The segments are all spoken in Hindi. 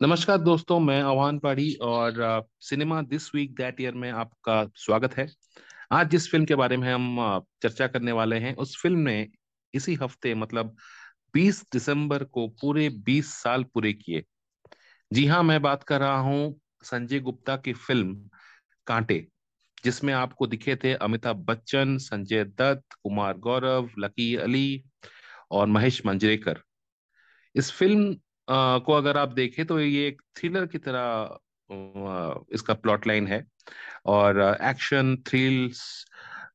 नमस्कार दोस्तों, मैं आह्वान पाड़ी और cinema this week that year में आपका स्वागत है। आज जिस फ़िल्म के बारे में हम चर्चा करने वाले हैं, उस फ़िल्म ने इसी हफ़्ते मतलब 20 दिसंबर को पूरे 20 साल पूरे किए। जी हाँ मैं बात कर रहा हूँ संजय गुप्ता की फ़िल्म कांटे, जिसमें आपको दिखे थे अमिताभ बच्चन, संजय दत्त, कुमार गौरव, लकी अली और महेश मंजरेकर। इस फ़िल्म को अगर आप देखें तो ये एक थ्रिलर की तरह इसका प्लॉट लाइन है। और एक्शन थ्रिल्स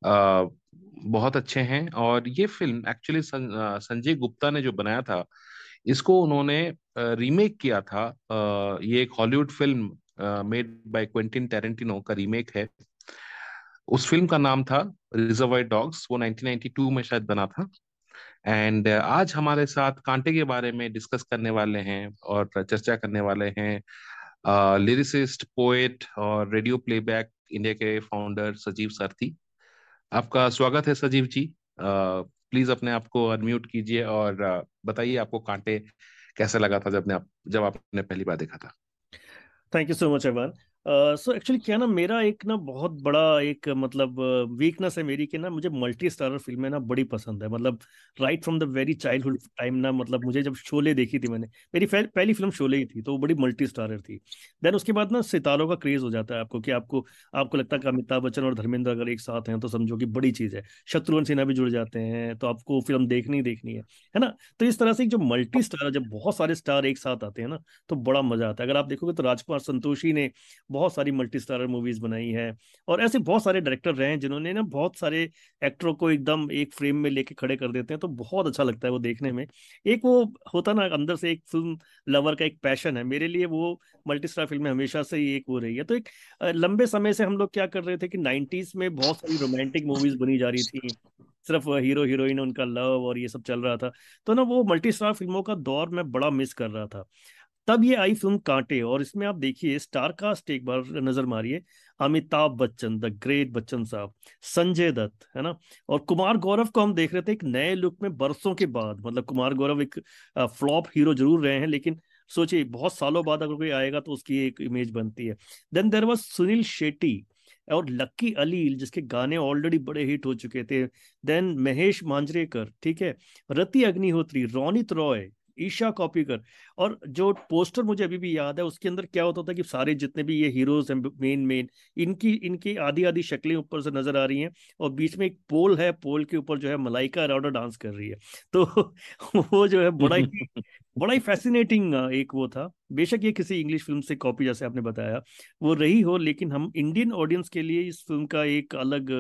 बहुत अच्छे हैं। और ये फ़िल्म एक्चुअली संजय गुप्ता ने जो बनाया था, इसको उन्होंने रीमेक किया था। ये एक Hollywood film made by Quentin Tarantino का रीमेक है। उस फ़िल्म का नाम था रिजर्वायर डॉग्स वो 1992 में शायद बना था। एंड आज हमारे साथ कांटे के बारे में डिस्कस करने वाले हैं और चर्चा करने वाले हैं लिरिसिस्ट पोएट और रेडियो प्लेबैक इंडिया के फाउंडर सजीव सारथी। आपका स्वागत है सजीव जी। प्लीज़ अपने आप को अनम्यूट कीजिए और बताइए आपको कांटे कैसा लगा था जब ने आप, जब आपने पहली बार देखा था। Thank you so much Armaan so actually क्या ना, मेरा एक ना बहुत बड़ा एक मतलब वीकनेस है मेरी कि ना मुझे मल्टी स्टारर फ़िल्में ना बड़ी पसंद है। मतलब right from the very childhood time ना मतलब मुझे जब शोले देखी थी मैंने, मेरी पहली फ़िल्म शोले ही थी तो वो बड़ी मल्टी स्टारर थी। देन उसके बाद ना सितारों का क्रेज हो जाता है आपको कि आपको आपको लगता है कि अमिताभ बच्चन और धर्मेंद्र अगर एक साथ हैं तो समझो कि बड़ी चीज़ है। शत्रुघ्न सिन्हा भी जुड़ जाते हैं तो आपको फ़िल्म देखनी ही देखनी है है ना? तो इस तरह से जो मल्टी स्टार जब बहुत सारे स्टार एक साथ आते हैं ना तो बड़ा मज़ा आता है। अगर आप देखोगे तो राजकुमार संतोषी ने बहुत सारी मल्टी स्टारर मूवीज़ बनाई है। और ऐसे बहुत सारे डायरेक्टर रहे हैं जिन्होंने ना बहुत सारे एक्टरों को एकदम एक फ्रेम में लेके खड़े कर देते हैं तो बहुत अच्छा लगता है वो देखने में। एक वो होता ना अंदर से एक फ़िल्म लवर का एक पैशन है, मेरे लिए वो मल्टी स्टार फ़िल्में हमेशा से ही एक हो रही है। तो एक लंबे समय से हम लोग क्या कर रहे थे कि नाइन्टीज में बहुत सारी रोमांटिक मूवीज़ बनी जा रही थी। सिर्फ़ हीरो हीरोइन उनका लव और ये सब चल रहा था। तो ना वो मल्टी स्टार फ़िल्मों का दौर मैं बड़ा मिस कर रहा था। तब ये आई फ़िल्म कांटे और इसमें आप देखिए, स्टार कास्ट एक बार नज़र मारिए, अमिताभ बच्चन, द ग्रेट बच्चन साहब, संजय दत्त, है ना? और कुमार गौरव को हम देख रहे थे एक नए लुक में बरसों के बाद। मतलब कुमार गौरव एक फ्लॉप हीरो ज़रूर रहे हैं, लेकिन सोचिए, बहुत सालों बाद अगर कोई आएगा तो उसकी एक इमेज बनती है। Then there was Suniel Shetty और लक्की अली, जिसके गाने ऑलरेडी बड़े हिट हो चुके थे। देन महेश मांजरेकर, ठीक है? रति अग्निहोत्री, रोनित रॉय ईशा कॉपीकर और जो पोस्टर मुझे अभी भी याद है, उसके अंदर क्या होता था कि सारे जितने भी ये हीरोज हैं मेन मेन इनकी इनकी आधी आधी शक्लें ऊपर से नज़र आ रही हैं और बीच में एक पोल है, पोल के ऊपर जो है मलाइका अरोड़ा डांस कर रही है। तो वो जो है बड़ा ही बड़ा ही फैसिनेटिंग एक वो था। बेशक ये किसी इंग्लिश फ़िल्म से कॉपी जैसे आपने बताया, वो रही हो, लेकिन हम इंडियन ऑडियंस के लिए इस फ़िल्म का एक अलग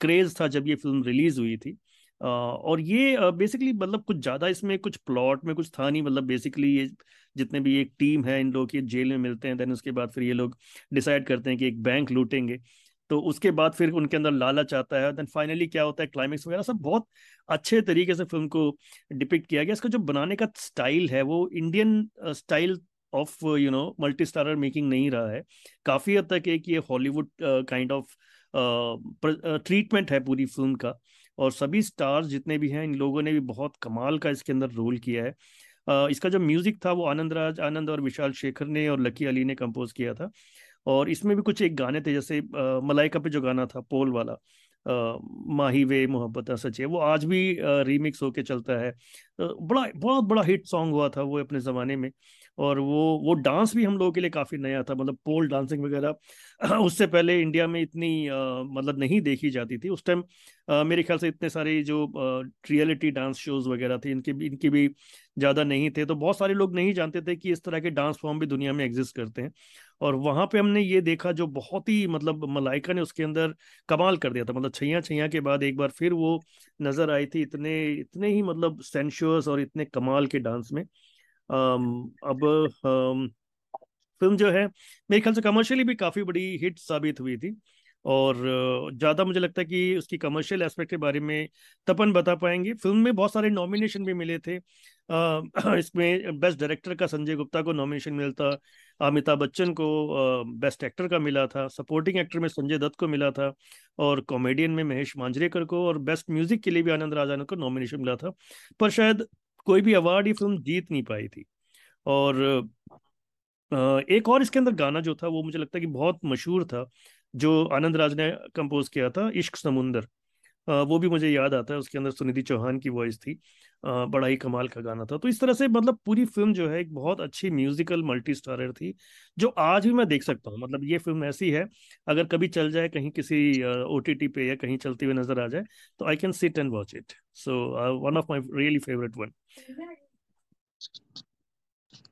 क्रेज था जब ये फ़िल्म रिलीज़ हुई थी। और ये बेसिकली मतलब कुछ ज़्यादा इसमें कुछ प्लॉट में कुछ था नहीं मतलब बेसिकली ये जितने भी एक टीम है, इन लोग की जेल में मिलते हैं देन उसके बाद फिर ये लोग डिसाइड करते हैं कि एक बैंक लूटेंगे। तो उसके बाद फिर उनके अंदर लालच आता है देन फाइनली क्या होता है क्लाइमेक्स वगैरह सब बहुत अच्छे तरीके से फ़िल्म को डिपिक्ट किया गया। इसका जो बनाने का स्टाइल है, वो Indian style of you know multi starrer making नहीं रहा है। काफ़ी हद तक एक ये हॉलीवुड काइंड ऑफ़ ट्रीटमेंट है पूरी फ़िल्म का। और सभी स्टार्स जितने भी हैं इन लोगों ने भी बहुत कमाल का इसके अंदर रोल किया है। इसका जो म्यूज़िक था वो आनंद राज आनंद और विशाल शेखर ने और लकी अली ने कंपोज किया था। और इसमें भी कुछ एक गाने थे जैसे मलाइका पे जो गाना था पोल वाला अ, माही वे मोहब्बत सच है वो आज भी रीमिक्स होके चलता है। बड़ा बहुत बड़ा हिट सॉन्ग हुआ था वो अपने जमाने में। और वो वो डांस भी हम लोगों के लिए काफ़ी नया था मतलब पोल डांसिंग वगैरह। उससे पहले इंडिया में इतनी अ, मतलब नहीं देखी जाती थी। उस टाइम मेरे ख्याल से इतने सारे जो रियलिटी डांस शोज़ वगैरह थे इनके भी इनके भी ज़्यादा नहीं थे। तो बहुत सारे लोग नहीं जानते थे कि इस तरह के डांस फॉर्म भी दुनिया में एग्जिस्ट करते हैं। और वहाँ पे हमने ये देखा जो बहुत ही मतलब मलाइका ने उसके अंदर कमाल कर दिया था। मतलब छैया छैया के बाद एक बार फिर वो नज़र आई थी। इतने इतने ही मतलब सेंशुअस और इतने कमाल के डांस में। आम, अब आम, फ़िल्म जो है मेरे ख्याल से कमर्शियली भी काफ़ी बड़ी हिट साबित हुई थी। और ज़्यादा मुझे लगता है कि उसकी कमर्शियल एस्पेक्ट के बारे में तपन बता पाएँगे। फ़िल्म में बहुत सारे नॉमिनेशन भी मिले थे। इसमें बेस्ट डायरेक्टर का संजय गुप्ता को नॉमिनेशन मिलता, अमिताभ बच्चन को बेस्ट एक्टर का मिला था सपोर्टिंग एक्टर में संजय दत्त को मिला था, और कॉमेडियन में महेश मांजरेकर को, और बेस्ट म्यूज़िक के लिए भी आनंद राजान को नॉमिनेशन मिला था। पर शायद कोई भी अवार्ड ये फ़िल्म जीत नहीं पाई थी। और एक और इसके अंदर गाना जो था, वो मुझे लगता है कि बहुत मशहूर था, जो आनंद राज ने कंपोज किया था, इश्क समुंदर। वो भी मुझे याद आता है, उसके अंदर सुनिधि चौहान की वॉइस थी। बड़ा ही कमाल का गाना था। तो इस तरह से मतलब पूरी फ़िल्म जो है एक बहुत अच्छी म्यूजिकल मल्टी स्टारर थी, जो आज भी मैं देख सकता हूँ। मतलब ये फ़िल्म ऐसी है, अगर कभी चल जाए कहीं किसी ओटीटी पे या कहीं चलती हुई नज़र आ जाए तो I can sit and watch it so one of my really favourite one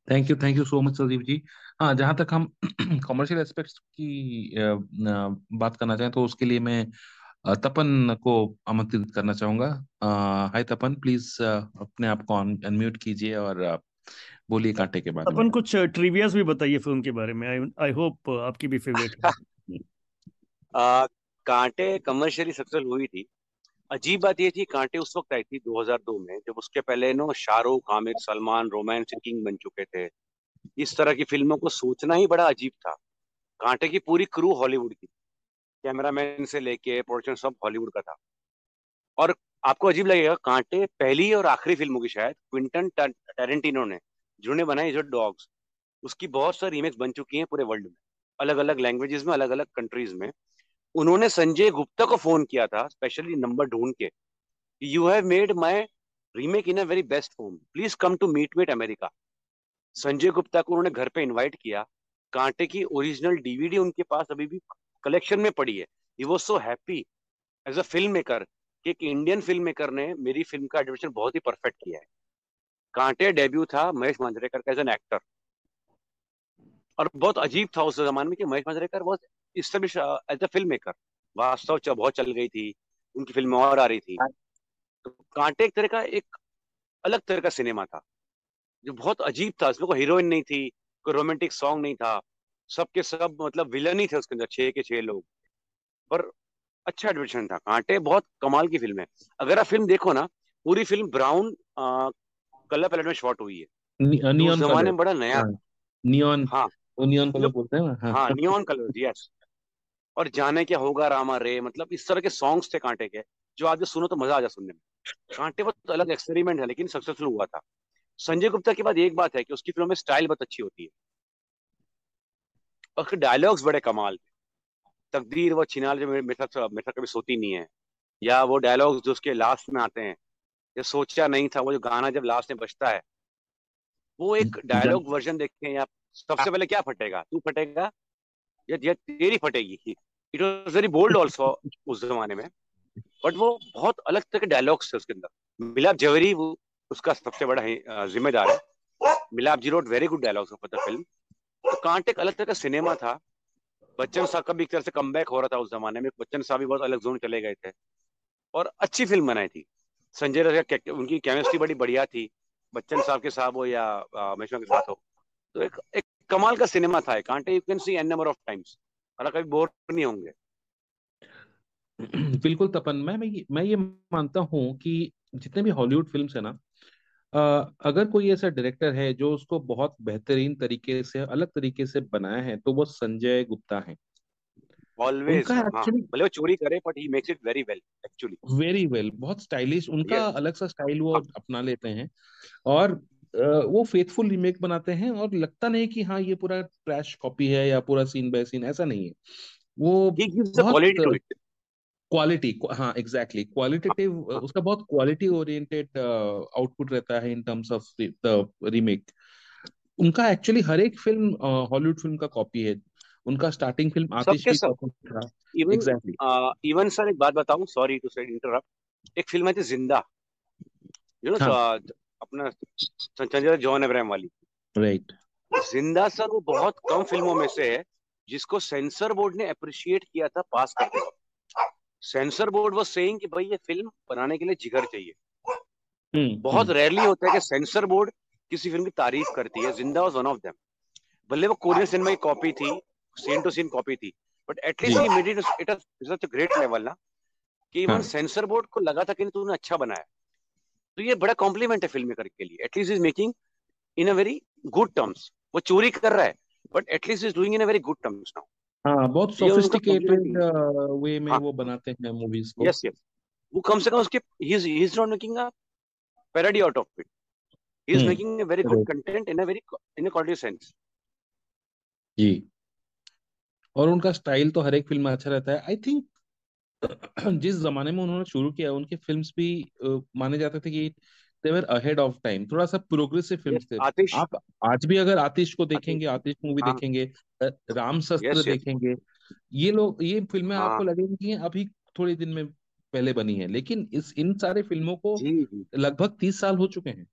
thank you thank you so much Sandeep ji हाँ जहाँ तक हम कमर्शियल एस्पेक्ट्स की बात करना चाहें तो उसके लिए मैं तपन को आमंत्रित करना चाहूँगा। हाय तपन प्लीज़ अपने आप को अनम्यूट कीजिए और बोलिए कांटे के बारे में। तपन कुछ ट्रिवियास भी बताइए फ़िल्म के बारे में। आई होप आपकी भी फेवरेट है। कांटे कमर्शियली सक्सेसफुल हुई थी। अजीब बात ये थी कांटे उस वक्त आई थी 2002 में जब उसके पहले no Shahrukh Aamir Salman romance king बन चुके थे। इस तरह की फ़िल्मों को सोचना ही बड़ा अजीब था। कांटे की पूरी क्रू हॉलीवुड की कैमरामैन से लेके प्रोडक्शन सब हॉलीवुड का था। और आपको अजीब लगेगा, कांटे पहली और आखिरी फ़िल्म होगी शायद, क्विंटन टेरेंटिनो ने, जिन्होंने बनाई जो डॉग्स, उसकी बहुत सारी रीमेक्स बन चुकी हैं पूरे वर्ल्ड में अलग अलग लैंग्वेजेस में अलग अलग कंट्रीज़ में। उन्होंने संजय गुप्ता को फ़ोन किया था, स्पेशली नंबर ढूंढ के you have made my remake in a very best form please come to meet meet America Sanjay Gupta को उन्होंने घर पे इनवाइट किया। कांटे की ओरिजिनल डीवीडी उनके पास अभी भी कलेक्शन में पड़ी है। He was so happy as a film maker कि एक इंडियन फ़िल्म मेकर ने मेरी फ़िल्म का एडमिशन बहुत ही परफेक्ट किया है। कांटे डेब्यू था महेश मांजरेकर का एज एन एक्टर और बहुत अजीब था उस जमाने में कि महेश मांजरेकर बहुत established as a film maker Vaastav बहुत चल गई थी उनकी फ़िल्म और आ रही थी। तो कांटे एक तरह का एक अलग तरह का सिनेमा था जो बहुत अजीब था उसमें कोई हीरोइन नहीं थी कोई रोमांटिक सॉन्ग नहीं था। सबके सब मतलब विलन ही थे उसके अंदर छह के छह लोग। पर अच्छा एडमिशन था। कांटे बहुत कमाल की फ़िल्म है। अगर आप फ़िल्म देखो ना पूरी फ़िल्म ब्राउन कलर पैलेट में शॉट हुई है। नियॉन जमाने में बड़ा नया नियॉन हाँ। नियॉन कलर बोलते हैं हाँ, हाँ नियॉन कलर यस और जाने क्या होगा रामा रे मतलब इस तरह के सॉन्ग्स थे कांटे के जो आज सुनो तो मज़ा आ जाए सुनने में। कांटे वो तो अलग एक्सपेरिमेंट है लेकिन सक्सेसफुल हुआ था। संजय गुप्ता के बाद एक बात है कि उसकी फ़िल्म में स्टाइल बहुत अच्छी होती है। उसके डायलॉग्स बड़े कमाल थे। तकदीर वो छिनाल जो मेरे साथ मेरे साथ कभी सोती नहीं है। या वो डायलॉग्स जो उसके लास्ट में आते हैं ये सोचा नहीं था वो जो गाना जब लास्ट में बजता है वो एक डायलॉग वर्जन देखते हैं आप सबसे पहले क्या फटेगा? तू फटेगा या, या तेरी फटेगी? It was very bold also उस जमाने में। बट वो बहुत अलग तरह के डायलॉग्स थे उसके अंदर। मिलाप जवेरी वो उसका सबसे बड़ा जिम्मेदार है। Milap ji road very good dialogues the film Kaante एक अलग तरह का सिनेमा था। बच्चन साहब का भी एक तरह से कम हो रहा था उस जमाने में। बच्चन साहब भी बहुत अलग जोन चले गए थे। और अच्छी फ़िल्म बनाई थी। संजय दत्त उनकी केमिस्ट्री बड़ी बढ़िया थी। बच्चन साहब के साथ हो या मेशमा के साथ हो। तो एक एक कमाल का सिनेमा था Kaante you can see n number of times और कभी बोर नहीं होंगे। बिल्कुल तपन। मैं मैं ये, मैं ये मानता हूँ कि जितने भी हॉलीवुड फिल्म्स है ना अगर कोई ऐसा डायरेक्टर है जो उसको बहुत बेहतरीन तरीके से अलग तरीके से बनाया है तो वो संजय गुप्ता है। ऑलवेज भले वो चोरी करे but he makes it very well actually very well बहुत स्टाइलिश उनका yes. अलग सा स्टाइल वो हाँ. अपना लेते हैं। और वो फेथफुल रीमेक बनाते हैं और लगता नहीं कि हाँ ये पूरा ट्रैश कॉपी है या पूरा सीन बाय सीन ऐसा नहीं है। वो बहुत क्वालिटी हाँ एग्जैक्टली क्वालिटेटिव उसका बहुत क्वालिटी ओरिएंटेड आउटपुट रहता है in terms of the remake उनका एक्चुअली हर एक फ़िल्म हॉलीवुड फ़िल्म का कॉपी है. उनका स्टार्टिंग फ़िल्म आतिश की था. एग्जैक्टली इवन सर एक बात बताऊँ सॉरी टू से इंटरप्ट एक फ़िल्म है थी ज़िंदा. यू नो अपना संजय जॉन अब्राहम वाली. राइट ज़िंदा सर वो बहुत कम फ़िल्मों में से है जिसको सेंसर बोर्ड ने अप्रिशिएट किया था पास करते वक्त सेंसर बोर्ड वो सेइंग कि भाई ये फ़िल्म बनाने के लिए जिगर चाहिए। hmm, बहुत रेयरली hmm. होता है कि सेंसर बोर्ड किसी फ़िल्म की तारीफ़ करती है। ज़िंदा वाज वन ऑफ़ देम भले वो कोरियन सिनेमा की कॉपी थी सीन टू सीन कॉपी थी but at least he made it it a great level ना कि इवन सेंसर बोर्ड को लगा था कि तूने अच्छा बनाया। तो ये बड़ा कॉम्प्लीमेंट है फ़िल्म मेकर के लिए। At least is making in a very good terms वो चोरी कर रहा है but at least is doing in a very good terms now हाँ बहुत सोफिस्टिकेटेड वे में हाँ, वो बनाते हैं मूवीज़ को। यस यस वो कम से कम उसके he he is not making a parody out of it he is making a very good content in a very in a quality sense जी। और उनका स्टाइल तो हर एक फ़िल्म में अच्छा रहता है। आई थिंक जिस जमाने में उन्होंने शुरू किया उनके फिल्म्स भी uh, माने जाते थे कि they were ahead of time थोड़ा सा प्रोग्रेसिव फिल्म्स थे। आतिश आप आज भी अगर आतिश को देखेंगे आतिश मूवी हाँ। देखेंगे राम शस्त्र देखेंगे ये लोग ये फ़िल्में हाँ। आपको लगेंगी अभी थोड़े दिन में पहले बनी है लेकिन इस इन सारे फ़िल्मों को लगभग तीस साल हो चुके हैं।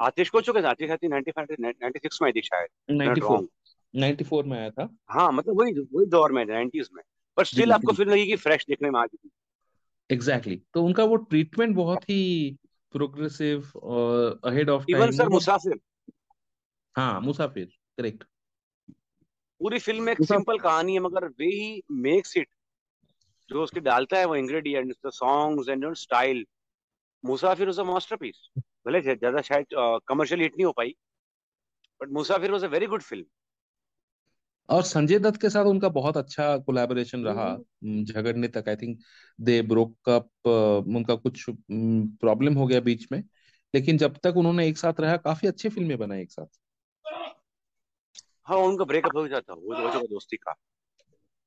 आतिश को चुके थे आतिश थिंक 95 96 में आई शायद। नॉट 94 में आया था। हाँ मतलब वही वही दौर में 90s में। पर स्टिल आपको जी। फील लगी कि फ्रेश देखने में आज भी एग्जैक्टली exactly. तो उनका वो ट्रीटमेंट बहुत ही प्रोग्रेसिव और ahead of even sir Musafir. हाँ मुसाफिर करेक्ट पूरी फ़िल्म में एक सिंपल कहानी है मगर वे ही मेक्स इट जो उसके डालता है वो ingredients the songs and your style Musafir was a masterpiece भले ज़्यादा शायद कमर्शियल हिट नहीं हो पाई but Musafir was a very good film और संजय दत्त के साथ उनका बहुत अच्छा कोलैबोरेशन रहा। हम्म, झगड़ने तक I think they broke up उनका कुछ प्रॉब्लम हो गया बीच में। लेकिन जब तक उन्होंने एक साथ रहा काफ़ी अच्छी फ़िल्में बनाई एक साथ। हाँ उनका ब्रेकअप हो जाता वो जो जो दोस्ती का।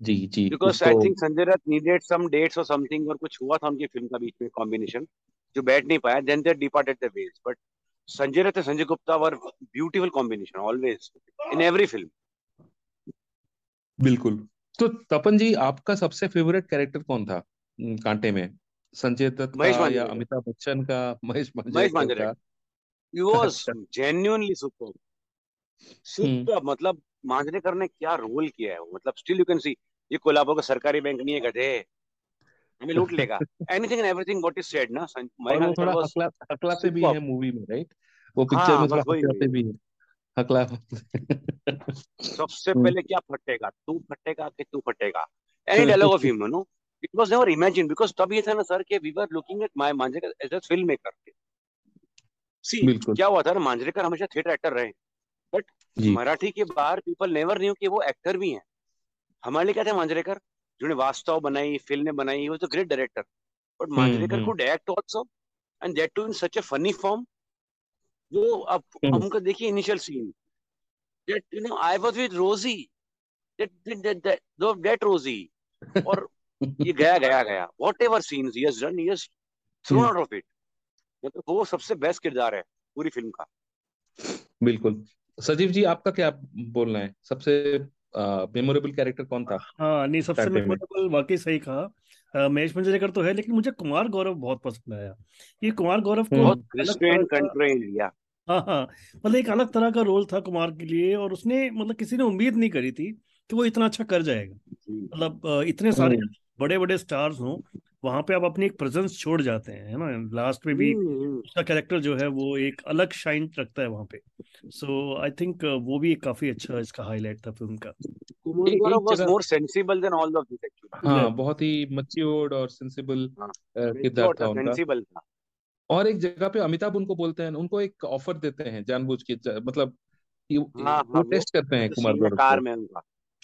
जी जी because I think Sanjay Dutt needed some dates और समथिंग और कुछ हुआ था उनकी फ़िल्म का बीच में कॉम्बिनेशन जो बैठ नहीं पाया। Then they departed the ways but Sanjay Dutt Sanjay Gupta were beautiful combination always in every film बिल्कुल। तो तपन जी आपका सबसे फेवरेट कैरेक्टर कौन था? कांटे में? संजय दत्त का या अमिताभ बच्चन का? महेश का। He was genuinely super super मतलब मांजरेकर ने क्या रोल किया है वो? मतलब स्टिल यू कैन सी ये कोल्हापुर का सरकारी बैंक नहीं है गधे। हमें लूट लेगा। Anything and everything what is said ना? सं- वाज हकला हकलाते भी है मूवी में राइट वो पिक्चर में थोड़ा हकलाते वही। भी है। हकला सबसे हम्म। पहले क्या फटेगा? तू फटेगा कि तू फटेगा? Any dialogue of him no it was never imagine because तब ये था ना सर कि we were looking at my Manjrekar as a film maker see क्या हुआ था ना मांजरेकर हमेशा थिएटर एक्टर रहे। बट मराठी के बाहर पीपल नेवर न्यू कि वो एक्टर भी हैं। हमारे लिए क्या थे मांजरेकर जिन्होंने वास्तव बनाई फ़िल्में बनाई वो तो great director but Manjrekar could act also and that too in such a funny form वो अब हम्म। हमको देखिए initial scene that you know I was with Rosie that that that that Rosie और ये गया गया गया। Whatever scenes he has done he has thrown out of it मतलब वो सबसे बेस्ट किरदार है पूरी फ़िल्म का। बिल्कुल। सजीव जी आपका क्या बोलना है? सबसे मेमोरेबल कैरेक्टर कौन था? हाँ नहीं सबसे मेमोरेबल वाकई सही कहा। महेश मंजरेकर तो है लेकिन मुझे कुमार गौरव बहुत पसंद आया। ये कुमार गौरव को हम्म। बहुत अलग तरह हाँ हाँ। मतलब एक अलग तरह का रोल था कुमार के लिए और उसने मतलब किसी ने उम्मीद नहीं करी थी कि वो इतना अच्छा कर जाएगा। मतलब इतने सारे हम्म। बड़े बड़े स्टार्स हों वहाँ पे आप अपनी एक प्रेजेंस छोड़ जाते हैं है ना? लास्ट में भी उसका कैरेक्टर जो है वो एक अलग शाइन रखता है वहाँ पे। सो आई थिंक वो भी एक काफ़ी अच्छा इसका हाईलाइट था फ़िल्म का। कुमार एक गौरव एक वाज जगह more sensible than all of this actually. हाँ बहुत ही मच्योर्ड और सेंसिबल हाँ किरदार था उनका। था। और एक जगह पे अमिताभ उनको बोलते हैं उनको एक ऑफ़र देते हैं जानबूझ के मतलब हाँ हाँ वो टेस्ट करते हैं कुमार गौरव कार में उनका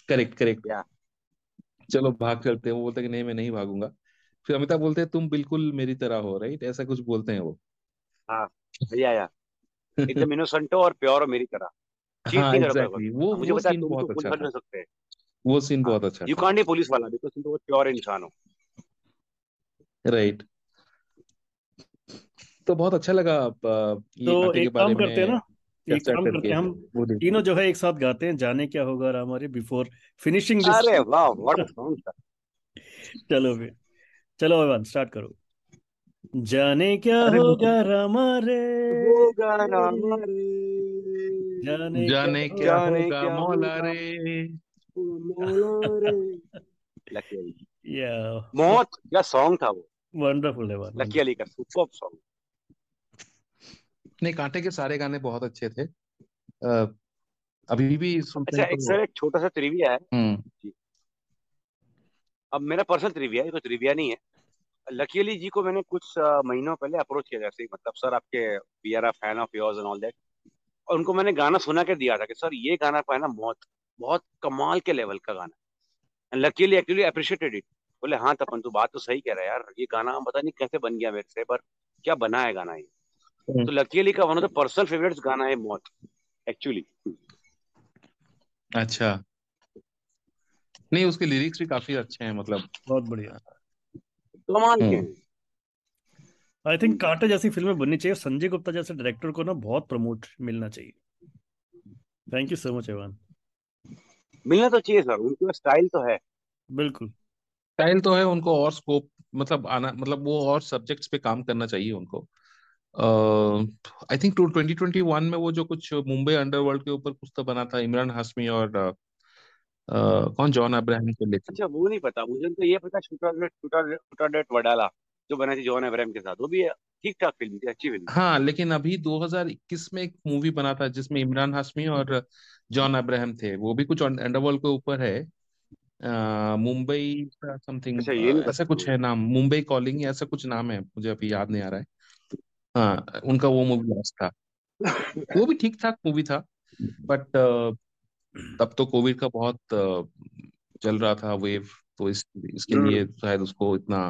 करेक्ट करेक्ट चलो भाग चलते हैं वो बोलते हैं कि नहीं मैं नहीं भागूँगा। फिर अमिताभ बोलते हैं तुम बिल्कुल मेरी तरह हो राइट ऐसा कुछ बोलते हैं वो। हाँ या या। एकदम इनोसेंट हो और प्योर मेरी तरह। चीट हाँ नहीं एग्जैक्टली वो मुझे वो पता है तुम तो बहुत अच्छा वाले था। हो सकते हैं। वो सीन हाँ बहुत अच्छा यू कांट बी पुलिस वाला बिकॉज़ तुम तो बहुत प्योर इंसान हो। राइट तो बहुत अच्छा लगा अ, ये तो कांटे के एक काम बारे करते हैं ना एक चर्चा काम करते हैं हम तीनों जो है एक साथ गाते हैं जाने क्या होगा राम हमारे बिफोर फिनिशिंग दिस अरे वाह व्हाट अ सॉन्ग चलो फिर चलो अवन स्टार्ट करो। जाने क्या अरे होगा रामा रे होगा रामा रे जाने जाने क्या जाने होगा क्या मौला रे। मौला रे। लकी अली या मौत क्या सॉन्ग था वो। वंडरफुल है लकी अली का सुपर सॉन्ग नहीं कांटे के सारे गाने बहुत अच्छे थे। अ, अभी भी सुनते अच्छा हैं एक तो सर एक छोटा सा त्रिविया है। हम्म। जी। अब मेरा पर्सनल त्रिविया है तो त्रिविया नहीं है। लकी अली जी को मैंने कुछ महीनों पहले अप्रोच किया जैसे मतलब सर आपके we are a fan of yours and all that और उनको मैंने गाना सुना के दिया था कि सर ये गाना को है ना बहुत बहुत कमाल के लेवल का गाना है। Lucky Ali actually appreciated it बोले हाँ तपन तू बात तो सही कह रहा है यार ये गाना पता नहीं कैसे बन गया मेरे से पर क्या बना है गाना ये? तो लकी अली का one of the personal favourites गाना है मौत एक्चुअली अच्छा। नहीं उसके लिरिक्स भी काफ़ी अच्छे हैं मतलब। बहुत बढ़िया। कमाल के। आई थिंक कांटे जैसी फ़िल्में बननी चाहिए संजय गुप्ता जैसे डायरेक्टर को ना बहुत प्रमोट मिलना चाहिए। थैंक यू सो मच एवान मिलना तो चाहिए सर उनका स्टाइल तो है। बिल्कुल। स्टाइल तो है उनको और स्कोप मतलब आना मतलब वो और सब्जेक्ट्स पे काम करना चाहिए उनको। I think two twenty twenty one में वो जो कुछ मुंबई अंडरवर्ल्ड के ऊपर कुछ तो बना था इमरान हाशमी और अ, अ, कौन? जॉन अब्राहम को लेके अच्छा वो नहीं पता मुझे तो ये पता शूटर शूटर शूटर डेट वडाला जो बना थी जॉन अब्राहम के साथ वो भी ठीक ठाक फ़िल्म थी अच्छी फ़िल्म हाँ लेकिन अभी 2021 में एक मूवी बना था जिसमें इमरान हाशमी और जॉन अब्राहम थे वो भी कुछ अंडरवर्ल्ड के ऊपर है। अ, मुंबई समथिंग अच्छा ये नहीं ऐसा कुछ है नाम मुंबई कॉलिंग ऐसा कुछ नाम है मुझे अभी याद नहीं आ रहा है। हाँ उनका वो मूवी लॉस्ट था। वो भी ठीक ठाक मूवी था बट तब तो कोविड का बहुत अ, चल रहा था वेव तो इस इसके हम्म। लिए शायद उसको इतना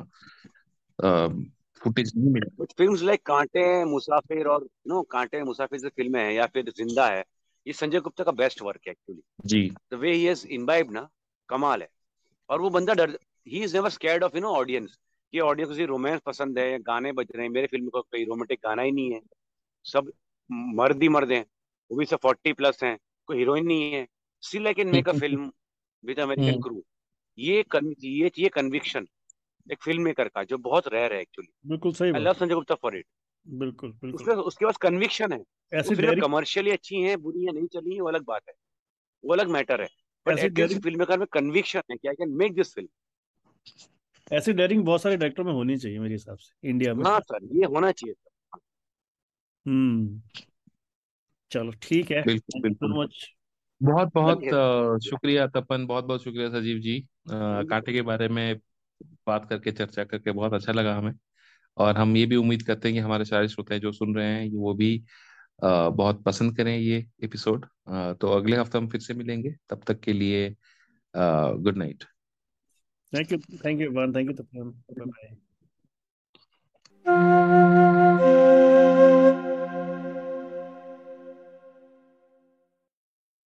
फुटेज नहीं मिला। कुछ फिल्म्स लाइक कांटे मुसाफिर और नो कांटे मुसाफिर जो फ़िल्में हैं या फिर ज़िंदा है ये संजय गुप्ता का बेस्ट वर्क है actually ji. The way he has imbibe ना कमाल है। और वो बंदा डर he is never scared of you know audience कि ऑडियंस को रोमांस पसंद है गाने बज रहे हैं मेरे फ़िल्म का कोई रोमांटिक गाना ही नहीं है। सब मर्द ही मर्द हैं वो भी सब फोर्टी प्लस हैं कोई हीरोइन नहीं है। Still I can make a film with American crew ये कन, ये ये कन्विक्शन एक फ़िल्म मेकर का जो बहुत रेयर है एक्चुअली बिल्कुल सही I love Sanjay Gupta for it बिल्कुल बिल्कुल। उसके उसके पास कन्विक्शन है। ऐसी फ़िल्म कमर्शियली अच्छी है बुरी है नहीं चली हैं वो अलग बात है। वो अलग मैटर है। बट फ़िल्म मेकर में कन्विक्शन है कि I can make this film ऐसी डेयरिंग बहुत सारे डायरेक्टर में होनी चाहिए मेरे हिसाब से इंडिया में। हाँ सर ये होना चाहिए। सर हम्म चलो ठीक है। बिल्कुल बिल्कुल। मच बहुत बहुत शुक्रिया तपन बहुत बहुत शुक्रिया सजीव जी। अ, कांटे के बारे में बात करके चर्चा करके बहुत अच्छा लगा हमें। और हम ये भी उम्मीद करते हैं कि हमारे सारे श्रोता जो सुन रहे हैं वो भी अ, बहुत पसंद करें ये एपिसोड तो अगले हफ़्ते हम फिर से मिलेंगे। तब तक के लिए good night Thank you. Thank you, everyone. Thank you, Tapan. Bye-bye.